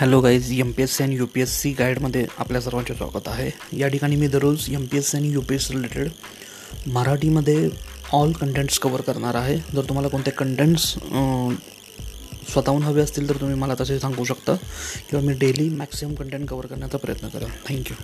Hello guys M P S C आणि U P S C गाईडमध्ये आपल्या सर्वांचे स्वागत आहे. या ठिकाणी मी दररोज एम पी एस सी आणि U P S C related मराठीमध्ये ऑल कंटेंट्स कवर करणार आहे. जर तुम्हाला कोणते कंटेंट्स स्वतःहून हवे असतील तर तुम्ही मला तसे सांगू शकता किंवा मी डेली मॅक्सिमम कंटेंट कवर करण्याचा प्रयत्न करा थँक्यू